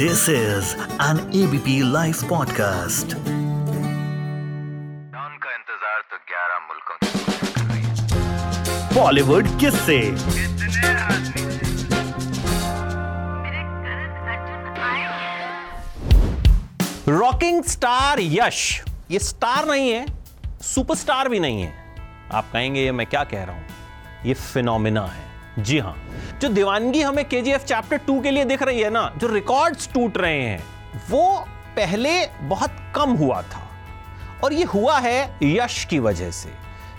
This is an ABP Life podcast. का इंतज़ार तो 11 मुल्कों बॉलीवुड किससे रॉकिंग स्टार यश ये स्टार नहीं है सुपरस्टार भी नहीं है। आप कहेंगे ये मैं क्या कह रहा हूँ? ये फिनोमिना है। जी हाँ। जो दीवानगी हमें केजीएफ चैप्टर टू के लिए दिख रही है ना, जो रिकॉर्ड्स टूट रहे हैं, वो पहले बहुत कम हुआ था। और ये हुआ है यश की वजह से।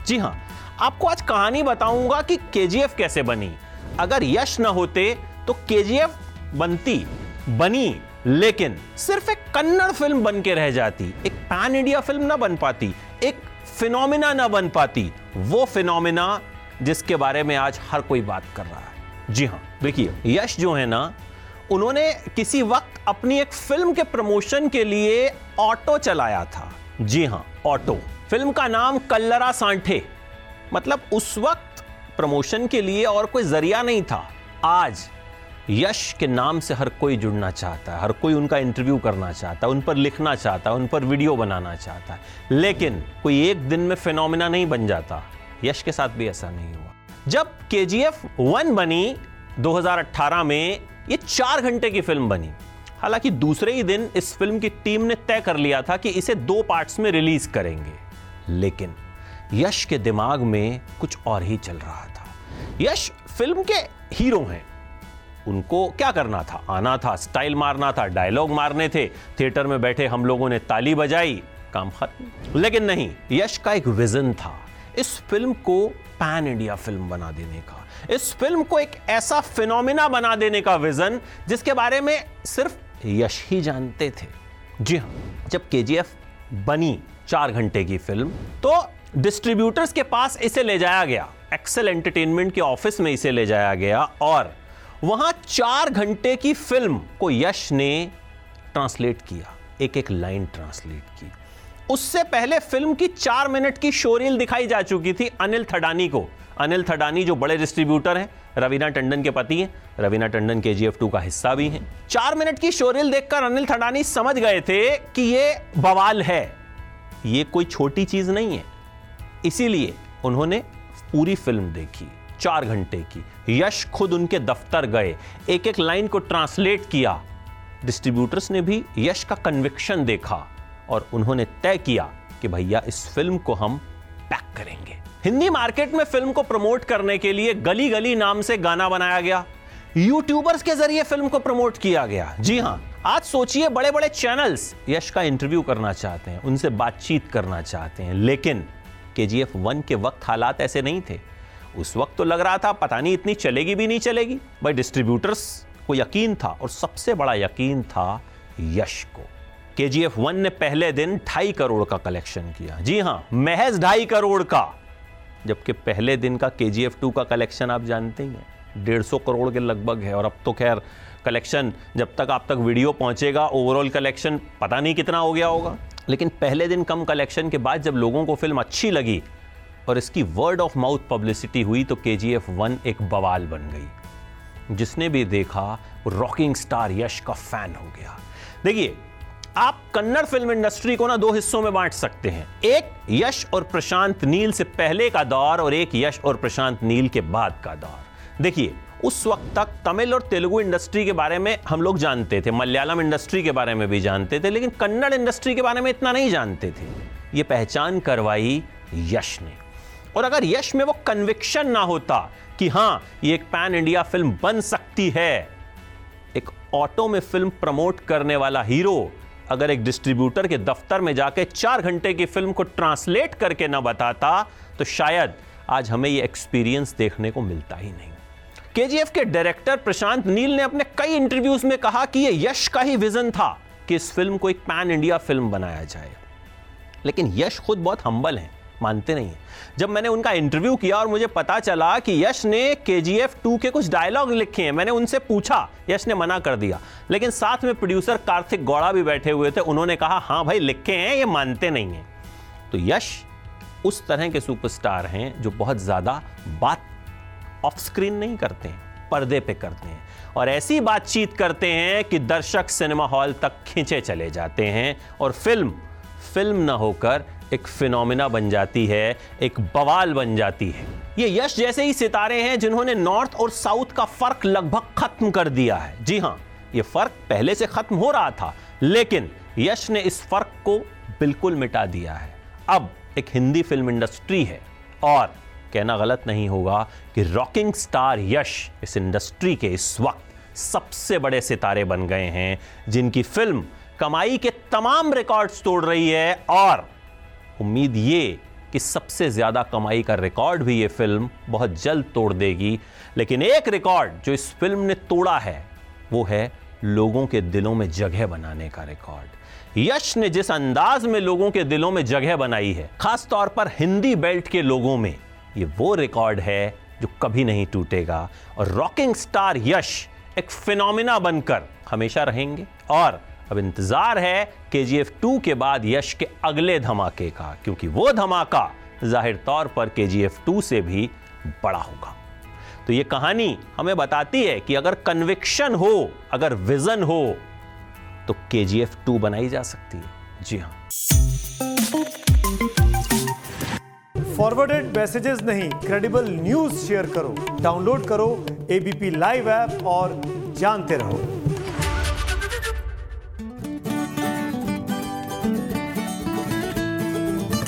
जी हाँ, आपको आज कहानी बताऊँगा कि केजीएफ कैसे बनी। अगर यश ना होते तो केजीएफ बनती, बनी, लेकिन सिर्फ़ एक कन्नड़ फ़िल्म बन के रह जाती, एक पैन इंडिया फ़िल्म ना बन पाती, एक फिनोमिना ना बन पाती, वो फिनोमिना जिसके बारे में आज हर कोई बात कर रहा है। जी हाँ देखिए, यश जो है ना, उन्होंने किसी वक्त अपनी एक फ़िल्म के प्रमोशन के लिए ऑटो चलाया था। जी हाँ ऑटो। फ़िल्म का नाम कल्लरा सांठे। मतलब उस वक्त प्रमोशन के लिए और कोई ज़रिया नहीं था। आज यश के नाम से हर कोई जुड़ना चाहता है, हर कोई उनका इंटरव्यू करना चाहता है, उन पर लिखना चाहता है, उन पर वीडियो बनाना चाहता है। लेकिन कोई एक दिन में फिनोमिना नहीं बन जाता। यश के साथ भी ऐसा नहीं हुआ। जब के जी एफ़ वन बनी 2018 में ये चार घंटे की फ़िल्म बनी। हालाँकि दूसरे ही दिन इस फ़िल्म की टीम ने तय कर लिया था कि इसे दो पार्ट्स में रिलीज़ करेंगे। लेकिन यश के दिमाग में कुछ और ही चल रहा था। यश फ़िल्म के हीरो हैं। उनको क्या करना था? आना था, स्टाइल मारना था, डायलॉग मारने थे। थिएटर में बैठे हम लोगों ने ताली बजाई, काम खत्म। लेकिन नहीं, यश का एक विजन था। इस फ़िल्म को पैन इंडिया फ़िल्म बना देने का, इस फ़िल्म को एक ऐसा फिनोमिना बना देने का विजन जिसके बारे में सिर्फ़ यश ही जानते थे। जी हाँ जब केजीएफ बनी चार घंटे की फ़िल्म तो डिस्ट्रीब्यूटर्स के पास इसे ले जाया गया, एक्सेल एंटरटेनमेंट के ऑफ़िस में इसे ले जाया गया और वहाँ चार घंटे की फ़िल्म को यश ने ट्रांसलेट किया एक एक लाइन ट्रांसलेट की। उससे पहले फ़िल्म की चार मिनट की शोरील दिखाई जा चुकी थी अनिल थडानी को। अनिल थडानी जो बड़े डिस्ट्रीब्यूटर हैं, रवीना टंडन के पति हैं, रवीना टंडन के जी का हिस्सा भी हैं। चार मिनट की शोरील देखकर अनिल थडानी समझ गए थे कि ये बवाल है। ये कोई छोटी चीज़ नहीं है। इसीलिए उन्होंने पूरी फ़िल्म देखी, चार घंटे की। यश खुद उनके दफ्तर गए एक एक लाइन को ट्रांसलेट किया। डिस्ट्रीब्यूटर्स ने भी यश का कन्विक्शन देखा। और उन्होंने तय किया कि भैया, इस फ़िल्म को हम पैक करेंगे। हिंदी मार्केट में फ़िल्म को प्रमोट करने के लिए गली गली नाम से गाना बनाया गया। यूट्यूबर्स के ज़रिए फ़िल्म को प्रमोट किया गया। जी हाँ आज सोचिए बड़े बड़े चैनल्स यश का इंटरव्यू करना चाहते हैं, उनसे बातचीत करना चाहते हैं, लेकिन के जी एफ़ वन के वक्त हालात ऐसे नहीं थे। उस वक्त तो लग रहा था, पता नहीं इतनी चलेगी भी नहीं चलेगी। भाई, डिस्ट्रीब्यूटर्स को यकीन था, और सबसे बड़ा यकीन था यश को। के जी एफ़ वन ने पहले दिन ढाई करोड़ का कलेक्शन किया। जी हाँ, महज ढाई करोड़ का। जबकि पहले दिन का के जी एफ़ टू का कलेक्शन आप जानते ही हैं। डेढ़ सौ करोड़ के लगभग है। और अब तो खैर, कलेक्शन जब तक आप तक वीडियो पहुंचेगा ओवरऑल कलेक्शन पता नहीं कितना हो गया होगा। लेकिन पहले दिन कम कलेक्शन के बाद जब लोगों को फ़िल्म अच्छी लगी और इसकी वर्ड ऑफ़ माउथ पब्लिसिटी हुई तो के जी एफ़ वन एक बवाल बन गई। जिसने भी देखा रॉकिंग स्टार यश का फ़ैन हो गया। देखिए आप कन्नड़ फ़िल्म इंडस्ट्री को ना दो हिस्सों में बांट सकते हैं। एक, यश और प्रशांत नील से पहले का दौर और एक, यश और प्रशांत नील के बाद का दौर। देखिए, उस वक्त तक तमिल और तेलुगु इंडस्ट्री के बारे में हम लोग जानते थे, मलयालम इंडस्ट्री के बारे में भी जानते थे, लेकिन कन्नड़ इंडस्ट्री के बारे में इतना नहीं जानते थे। ये पहचान करवाई यश ने। और अगर यश में वो कन्विक्शन ना होता कि हाँ, ये एक पैन इंडिया फ़िल्म बन सकती है, एक ऑटो में फ़िल्म प्रमोट करने वाला हीरो अगर एक डिस्ट्रीब्यूटर के दफ्तर में जाके चार घंटे की फ़िल्म को ट्रांसलेट करके ना बताता तो शायद आज हमें ये एक्सपीरियंस देखने को मिलता ही नहीं। केजीएफ के डायरेक्टर प्रशांत नील ने अपने कई इंटरव्यूज़ में कहा कि यह यश का ही विजन था कि इस फ़िल्म को एक पैन इंडिया फ़िल्म बनाया जाए। लेकिन यश खुद बहुत हम्बल हैं। मानते नहीं है। जब मैंने उनका इंटरव्यू किया और मुझे पता चला कि यश ने के जी एफ़ टू के कुछ डायलॉग लिखे हैं, मैंने उनसे पूछा, यश ने मना कर दिया। लेकिन साथ में प्रोड्यूसर कार्तिक गौड़ा भी बैठे हुए थे, उन्होंने कहा हाँ भाई, लिखे हैं, ये मानते नहीं हैं। तो यश उस तरह के सुपरस्टार हैं जो बहुत ज़्यादा बात ऑफ़ स्क्रीन नहीं करते हैं, पर्दे पे करते हैं। और ऐसी बातचीत करते हैं कि दर्शक सिनेमा हॉल तक खींचे चले जाते हैं और फ़िल्म फ़िल्म ना होकर एक फिनोमिना बन जाती है, एक बवाल बन जाती है। ये यश जैसे ही सितारे हैं जिन्होंने नॉर्थ और साउथ का फ़र्क लगभग खत्म कर दिया है। जी हाँ, ये फ़र्क पहले से खत्म हो रहा था, लेकिन यश ने इस फ़र्क को बिल्कुल मिटा दिया है। अब एक हिंदी फ़िल्म इंडस्ट्री है, और कहना गलत नहीं होगा कि रॉकिंग स्टार यश इस इंडस्ट्री के इस वक्त सबसे बड़े सितारे बन गए हैं, जिनकी फ़िल्म कमाई के तमाम रिकॉर्ड्स तोड़ रही है, और उम्मीद ये कि सबसे ज़्यादा कमाई का रिकॉर्ड भी ये फ़िल्म बहुत जल्द तोड़ देगी। लेकिन एक रिकॉर्ड जो इस फ़िल्म ने तोड़ा है, वो है लोगों के दिलों में जगह बनाने का रिकॉर्ड। यश ने जिस अंदाज में लोगों के दिलों में जगह बनाई है खास तौर पर हिंदी बेल्ट के लोगों में, ये वो रिकॉर्ड है जो कभी नहीं टूटेगा। और रॉकिंग स्टार यश एक फिनोमिना बनकर हमेशा रहेंगे। और अब इंतज़ार है के जी एफ़ टू के बाद यश के अगले धमाके का, क्योंकि वो धमाका ज़ाहिर तौर पर के जी एफ़ टू से भी बड़ा होगा। तो ये कहानी हमें बताती है कि अगर कन्विक्शन हो, अगर विजन हो तो के जी एफ़ टू बनाई जा सकती है। जी हाँ। फॉरवर्डेड मैसेजेस नहीं क्रेडिबल न्यूज़ शेयर करो डाउनलोड करो एबीपी लाइव ऐप और जानते रहो।